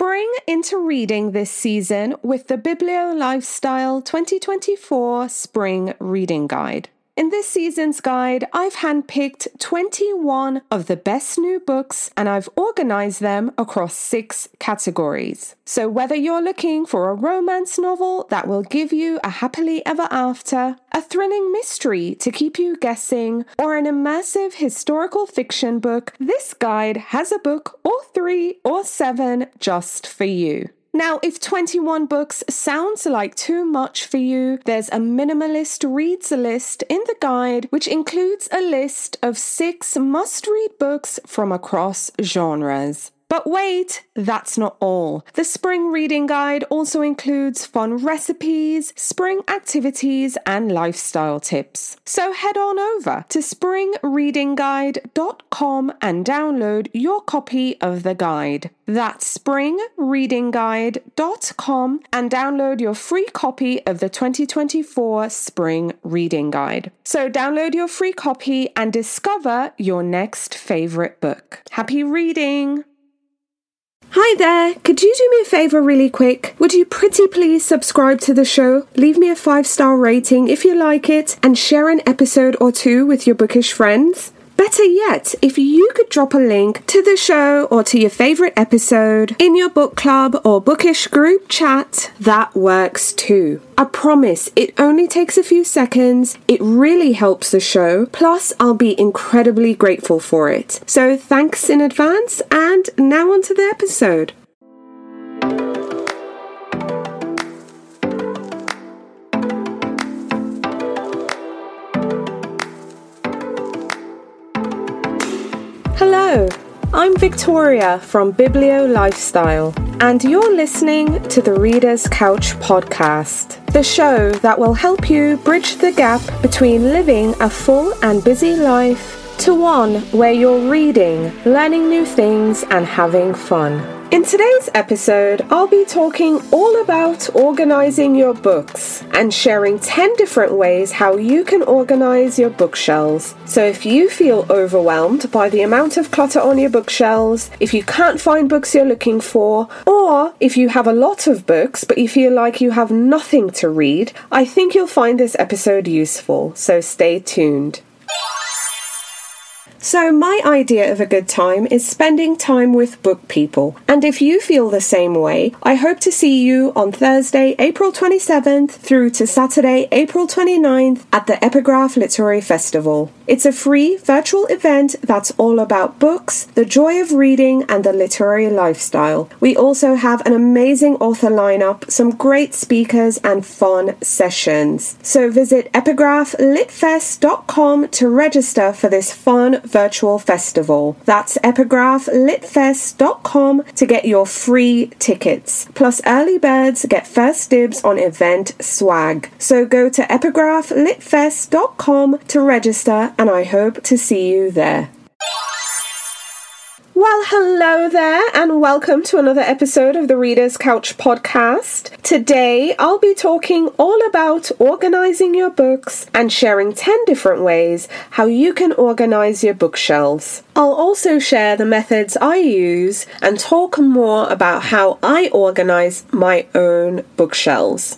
spring into reading this season with the Biblio Lifestyle 2024 Spring Reading Guide. In this season's guide, I've handpicked 21 of the best new books and I've organized them across six categories. So, whether you're looking for a romance novel that will give you a happily ever after, a thrilling mystery to keep you guessing, or an immersive historical fiction book, this guide has a book or three or seven just for you. Now, if 21 books sounds like too much for you, there's a minimalist reads list in the guide, which includes a list of six must read books from across genres. But wait, that's not all. The spring reading guide also includes fun recipes, spring activities, and lifestyle tips. So head on over to springreadingguide.com and download your copy of the guide. That's springreadingguide.com and download your free copy of the 2024 Spring Reading Guide. So download your free copy and discover your next favorite book. Happy reading! Hi there, could you do me a favour really quick? Would you pretty please subscribe to the show, leave me a five star rating if you like it, and share an episode or two with your bookish friends? Better yet, if you could drop a link to the show or to your favourite episode in your book club or bookish group chat, that works too. I promise it only takes a few seconds. It really helps the show. Plus, I'll be incredibly grateful for it. So, thanks in advance, and now on to the episode. I'm Victoria from Biblio Lifestyle, and you're listening to the Reader's Couch podcast, the show that will help you bridge the gap between living a full and busy life to one where you're reading, learning new things, and having fun. In today's episode, I'll be talking all about organizing your books and sharing 10 different ways how you can organize your bookshelves. So, if you feel overwhelmed by the amount of clutter on your bookshelves, if you can't find books you're looking for, or if you have a lot of books but you feel like you have nothing to read, I think you'll find this episode useful. So, stay tuned. So, my idea of a good time is spending time with book people. And if you feel the same way, I hope to see you on Thursday, April 27th through to Saturday, April 29th at the Epigraph Literary Festival. It's a free virtual event that's all about books, the joy of reading, and the literary lifestyle. We also have an amazing author lineup, some great speakers, and fun sessions. So visit epigraphlitfest.com to register for this fun virtual festival. That's epigraphlitfest.com to get your free tickets. Plus, early birds get first dibs on event swag. So go to epigraphlitfest.com to register, and I hope to see you there. Well, hello there, and welcome to another episode of the Reader's Couch podcast. Today, I'll be talking all about organizing your books and sharing 10 different ways how you can organize your bookshelves. I'll also share the methods I use and talk more about how I organize my own bookshelves.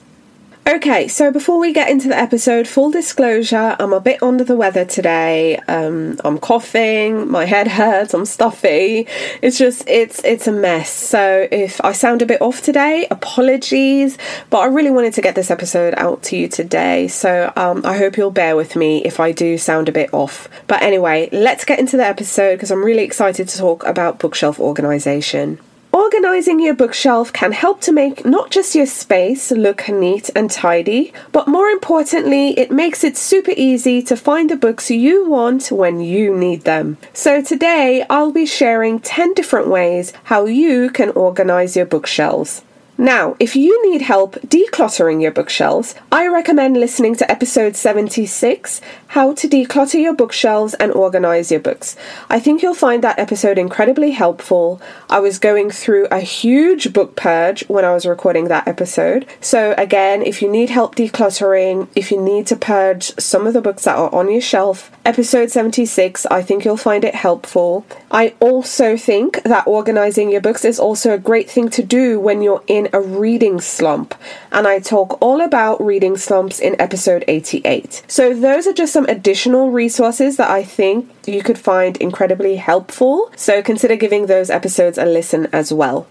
Okay, so before we get into the episode, full disclosure, I'm a bit under the weather today. Um, I'm coughing, my head hurts, I'm stuffy. It's just it's it's a mess. So if I sound a bit off today, apologies. But I really wanted to get this episode out to you today, so um, I hope you'll bear with me if I do sound a bit off. But anyway, let's get into the episode because I'm really excited to talk about bookshelf organization. Organising your bookshelf can help to make not just your space look neat and tidy, but more importantly, it makes it super easy to find the books you want when you need them. So today, I'll be sharing 10 different ways how you can organize your bookshelves. Now, if you need help decluttering your bookshelves, I recommend listening to episode 76 How to Declutter Your Bookshelves and Organize Your Books. I think you'll find that episode incredibly helpful. I was going through a huge book purge when I was recording that episode. So, again, if you need help decluttering, if you need to purge some of the books that are on your shelf, episode 76, I think you'll find it helpful. I also think that organizing your books is also a great thing to do when you're in a reading slump, and I talk all about reading slumps in episode 88. So, those are just some additional resources that I think you could find incredibly helpful. So, consider giving those episodes a listen as well.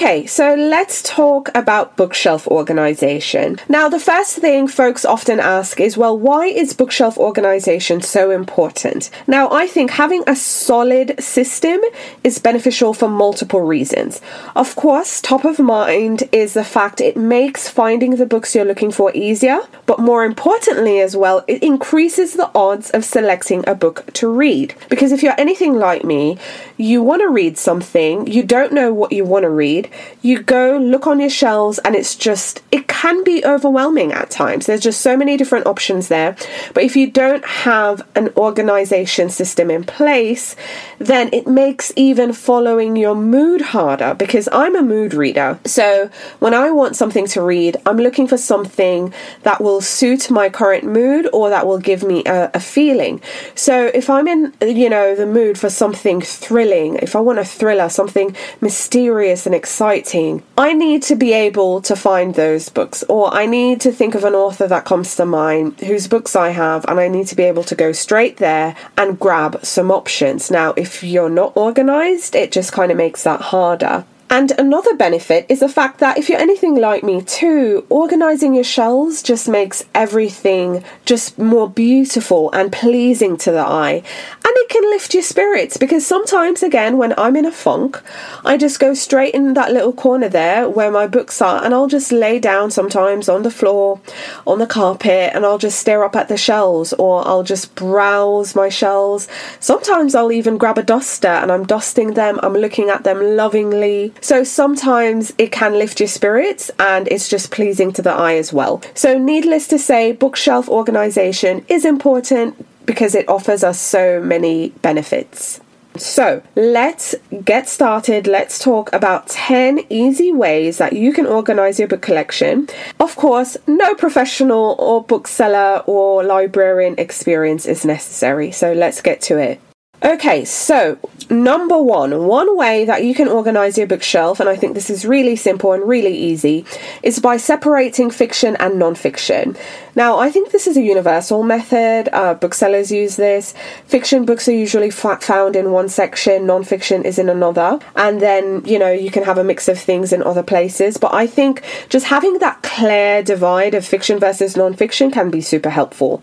Okay, so let's talk about bookshelf organization. Now, the first thing folks often ask is, well, why is bookshelf organization so important? Now, I think having a solid system is beneficial for multiple reasons. Of course, top of mind is the fact it makes finding the books you're looking for easier, but more importantly, as well, it increases the odds of selecting a book to read. Because if you're anything like me, you want to read something, you don't know what you want to read you go look on your shelves and it's just, it can be overwhelming at times. There's just so many different options there. But if you don't have an organization system in place, then it makes even following your mood harder because I'm a mood reader. So when I want something to read, I'm looking for something that will suit my current mood or that will give me a, a feeling. So if I'm in, you know, the mood for something thrilling, if I want a thriller, something mysterious and exciting, I need to be able to find those books, or I need to think of an author that comes to mind whose books I have, and I need to be able to go straight there and grab some options. Now, if you're not organized, it just kind of makes that harder. And another benefit is the fact that if you're anything like me too, organizing your shelves just makes everything just more beautiful and pleasing to the eye. And it can lift your spirits because sometimes, again, when I'm in a funk, I just go straight in that little corner there where my books are and I'll just lay down sometimes on the floor, on the carpet, and I'll just stare up at the shelves or I'll just browse my shelves. Sometimes I'll even grab a duster and I'm dusting them, I'm looking at them lovingly. So sometimes it can lift your spirits and it's just pleasing to the eye as well. So, needless to say, bookshelf organization is important because it offers us so many benefits. So, let's get started. Let's talk about 10 easy ways that you can organize your book collection. Of course, no professional or bookseller or librarian experience is necessary. So, let's get to it. Okay, so number one, one way that you can organize your bookshelf, and I think this is really simple and really easy, is by separating fiction and non fiction. Now, I think this is a universal method. Uh, booksellers use this. Fiction books are usually f- found in one section, non fiction is in another, and then, you know, you can have a mix of things in other places. But I think just having that clear divide of fiction versus non fiction can be super helpful.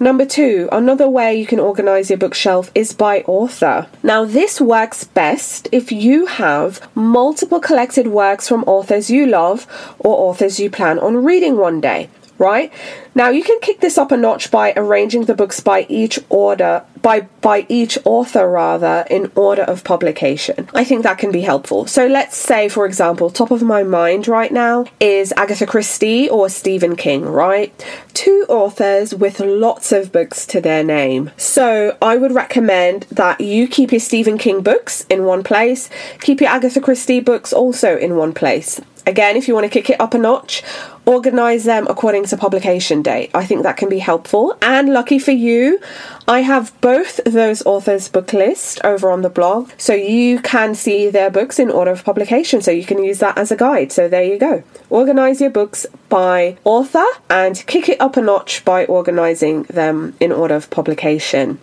Number two, another way you can organize your bookshelf is by author. Now, this works best if you have multiple collected works from authors you love or authors you plan on reading one day right? Now you can kick this up a notch by arranging the books by each order by by each author rather in order of publication. I think that can be helpful. So let's say for example, top of my mind right now is Agatha Christie or Stephen King, right? Two authors with lots of books to their name. So I would recommend that you keep your Stephen King books in one place, keep your Agatha Christie books also in one place. Again, if you want to kick it up a notch, organize them according to publication date. I think that can be helpful. And lucky for you, I have both those authors' book list over on the blog, so you can see their books in order of publication, so you can use that as a guide. So there you go. Organize your books by author and kick it up a notch by organizing them in order of publication.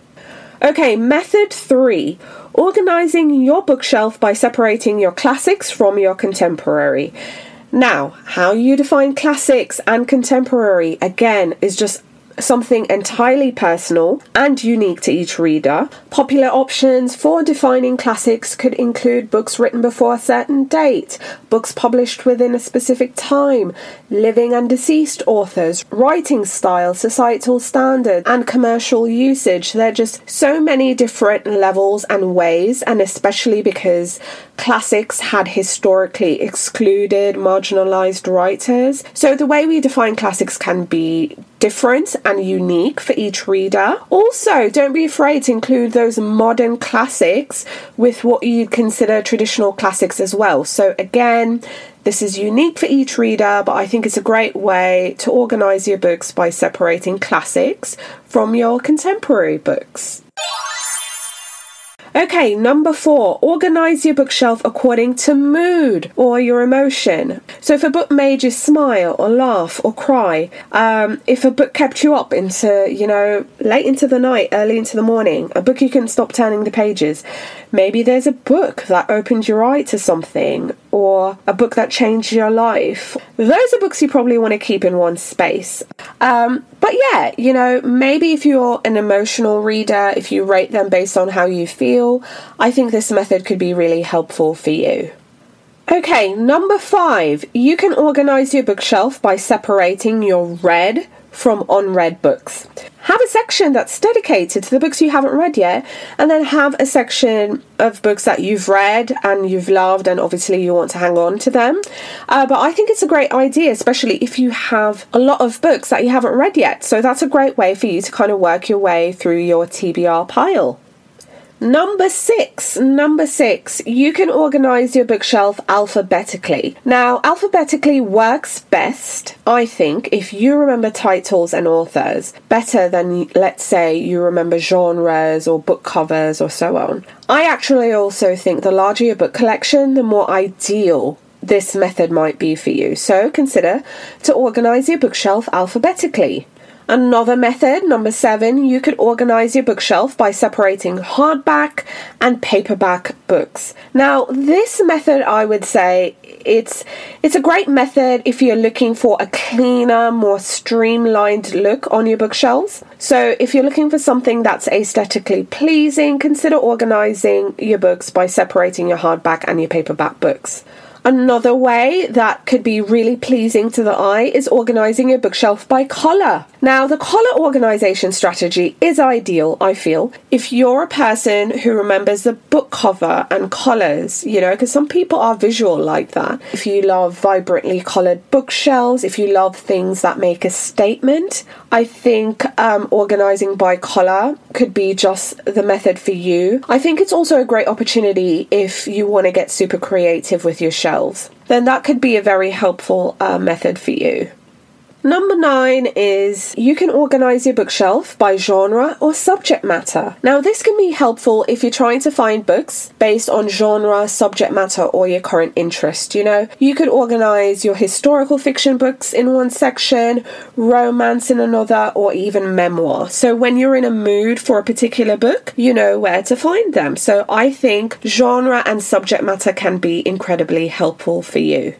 Okay, method three organizing your bookshelf by separating your classics from your contemporary. Now, how you define classics and contemporary again is just something entirely personal and unique to each reader. Popular options for defining classics could include books written before a certain date, books published within a specific time, living and deceased authors, writing style, societal standard, and commercial usage. There are just so many different levels and ways, and especially because classics had historically excluded marginalized writers. So the way we define classics can be different and unique for each reader. Also, don't be afraid to include those modern classics with what you'd consider traditional classics as well. So, again, this is unique for each reader, but I think it's a great way to organize your books by separating classics from your contemporary books. Okay, number four, organize your bookshelf according to mood or your emotion. So, if a book made you smile or laugh or cry, um, if a book kept you up into, you know, late into the night, early into the morning, a book you couldn't stop turning the pages, maybe there's a book that opened your eye to something or a book that changed your life. Those are books you probably want to keep in one space. Um, but yeah, you know, maybe if you're an emotional reader, if you rate them based on how you feel, I think this method could be really helpful for you. Okay, number five, you can organize your bookshelf by separating your read from unread books. Have a section that's dedicated to the books you haven't read yet, and then have a section of books that you've read and you've loved, and obviously you want to hang on to them. Uh, but I think it's a great idea, especially if you have a lot of books that you haven't read yet. So that's a great way for you to kind of work your way through your TBR pile. Number six, number six, you can organize your bookshelf alphabetically. Now, alphabetically works best, I think, if you remember titles and authors better than, let's say, you remember genres or book covers or so on. I actually also think the larger your book collection, the more ideal this method might be for you. So consider to organize your bookshelf alphabetically. Another method, number seven, you could organize your bookshelf by separating hardback and paperback books. Now, this method, I would say, it's it's a great method if you're looking for a cleaner, more streamlined look on your bookshelves. So, if you're looking for something that's aesthetically pleasing, consider organizing your books by separating your hardback and your paperback books. Another way that could be really pleasing to the eye is organizing your bookshelf by color. Now, the color organization strategy is ideal, I feel, if you're a person who remembers the book cover and colors, you know, because some people are visual like that. If you love vibrantly colored bookshelves, if you love things that make a statement, I think um, organizing by color could be just the method for you. I think it's also a great opportunity if you want to get super creative with your shelves. Then that could be a very helpful uh, method for you. Number nine is you can organize your bookshelf by genre or subject matter. Now, this can be helpful if you're trying to find books based on genre, subject matter, or your current interest. You know, you could organize your historical fiction books in one section, romance in another, or even memoir. So, when you're in a mood for a particular book, you know where to find them. So, I think genre and subject matter can be incredibly helpful for you.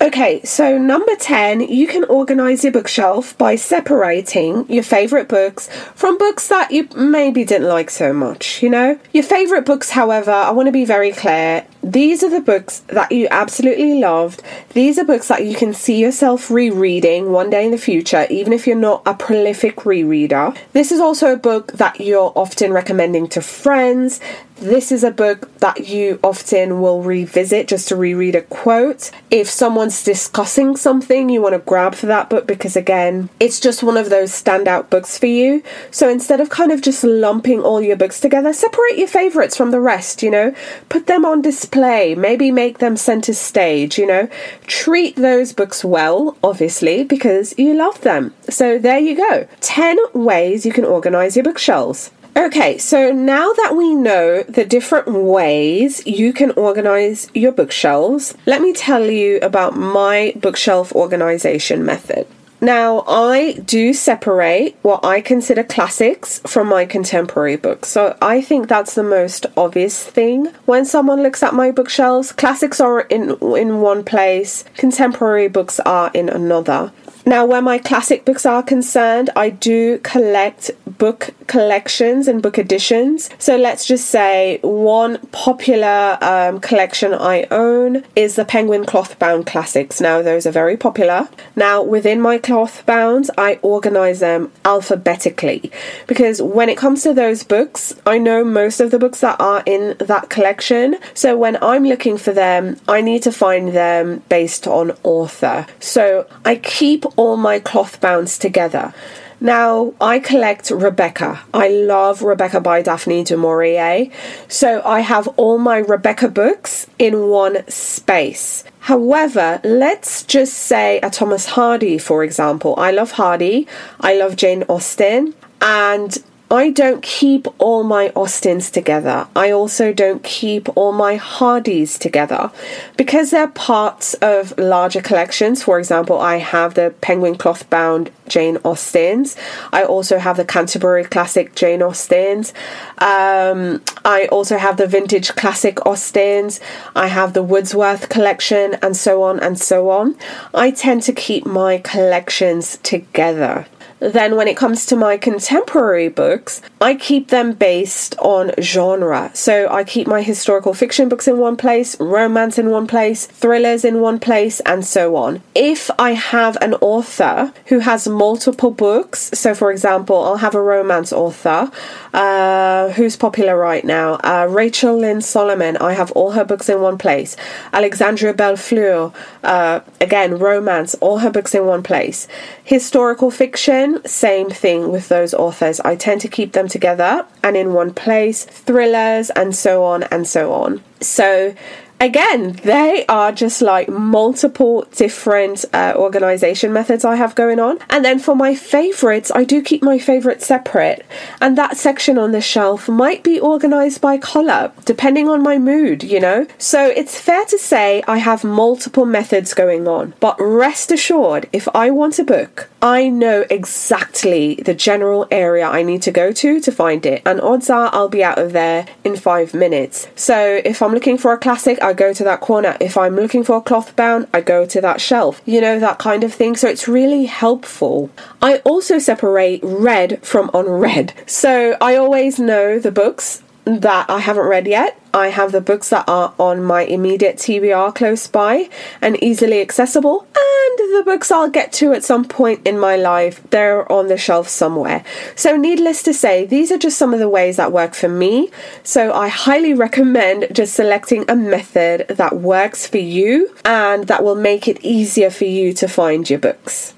Okay, so number 10, you can organize your bookshelf by separating your favorite books from books that you maybe didn't like so much, you know? Your favorite books, however, I want to be very clear, these are the books that you absolutely loved. These are books that you can see yourself rereading one day in the future, even if you're not a prolific rereader. This is also a book that you're often recommending to friends. This is a book that you often will revisit just to reread a quote. If someone's discussing something, you want to grab for that book because, again, it's just one of those standout books for you. So instead of kind of just lumping all your books together, separate your favorites from the rest, you know, put them on display, maybe make them center stage, you know, treat those books well, obviously, because you love them. So there you go 10 ways you can organize your bookshelves. Okay, so now that we know the different ways you can organize your bookshelves, let me tell you about my bookshelf organization method. Now, I do separate what I consider classics from my contemporary books. So I think that's the most obvious thing. When someone looks at my bookshelves, classics are in in one place, contemporary books are in another. Now, where my classic books are concerned, I do collect book collections and book editions. So let's just say one popular um, collection I own is the Penguin Cloth Bound Classics. Now, those are very popular. Now, within my cloth bounds, I organize them alphabetically because when it comes to those books, I know most of the books that are in that collection. So when I'm looking for them, I need to find them based on author. So I keep all my cloth bounds together. Now, I collect Rebecca. I love Rebecca by Daphne du Maurier. So I have all my Rebecca books in one space. However, let's just say a Thomas Hardy, for example. I love Hardy. I love Jane Austen. And I don't keep all my Austens together. I also don't keep all my Hardys together because they're parts of larger collections. For example, I have the Penguin cloth bound Jane Austens. I also have the Canterbury Classic Jane Austens. Um, I also have the Vintage Classic Austens. I have the Wordsworth collection, and so on and so on. I tend to keep my collections together. Then, when it comes to my contemporary books, I keep them based on genre. So, I keep my historical fiction books in one place, romance in one place, thrillers in one place, and so on. If I have an author who has multiple books, so for example, I'll have a romance author uh, who's popular right now, uh, Rachel Lynn Solomon, I have all her books in one place. Alexandria Bellefleur, uh, again, romance, all her books in one place. Historical fiction, same thing with those authors. I tend to keep them together and in one place, thrillers and so on and so on. So again, they are just like multiple different uh, organization methods I have going on. And then for my favorites, I do keep my favorites separate. And that section on the shelf might be organized by color, depending on my mood, you know? So it's fair to say I have multiple methods going on. But rest assured, if I want a book, I know exactly the general area I need to go to to find it. And odds are I'll be out of there in five minutes. So if I'm looking for a classic, I go to that corner. If I'm looking for a cloth bound, I go to that shelf. You know, that kind of thing. So it's really helpful. I also separate read from unread. So I always know the books that I haven't read yet. I have the books that are on my immediate TBR close by and easily accessible, and the books I'll get to at some point in my life, they're on the shelf somewhere. So, needless to say, these are just some of the ways that work for me. So, I highly recommend just selecting a method that works for you and that will make it easier for you to find your books.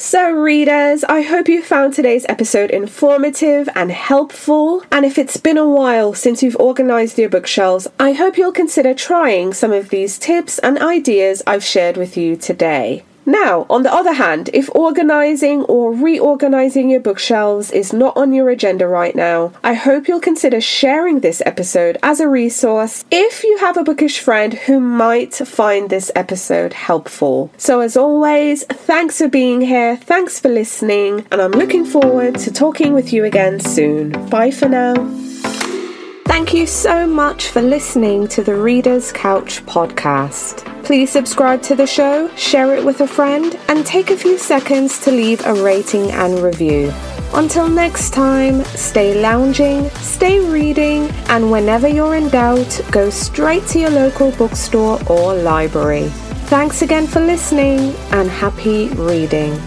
So, readers, I hope you found today's episode informative and helpful. And if it's been a while since you've organized your bookshelves, I hope you'll consider trying some of these tips and ideas I've shared with you today. Now, on the other hand, if organizing or reorganizing your bookshelves is not on your agenda right now, I hope you'll consider sharing this episode as a resource if you have a bookish friend who might find this episode helpful. So, as always, thanks for being here, thanks for listening, and I'm looking forward to talking with you again soon. Bye for now. Thank you so much for listening to the Reader's Couch podcast. Please subscribe to the show, share it with a friend, and take a few seconds to leave a rating and review. Until next time, stay lounging, stay reading, and whenever you're in doubt, go straight to your local bookstore or library. Thanks again for listening and happy reading.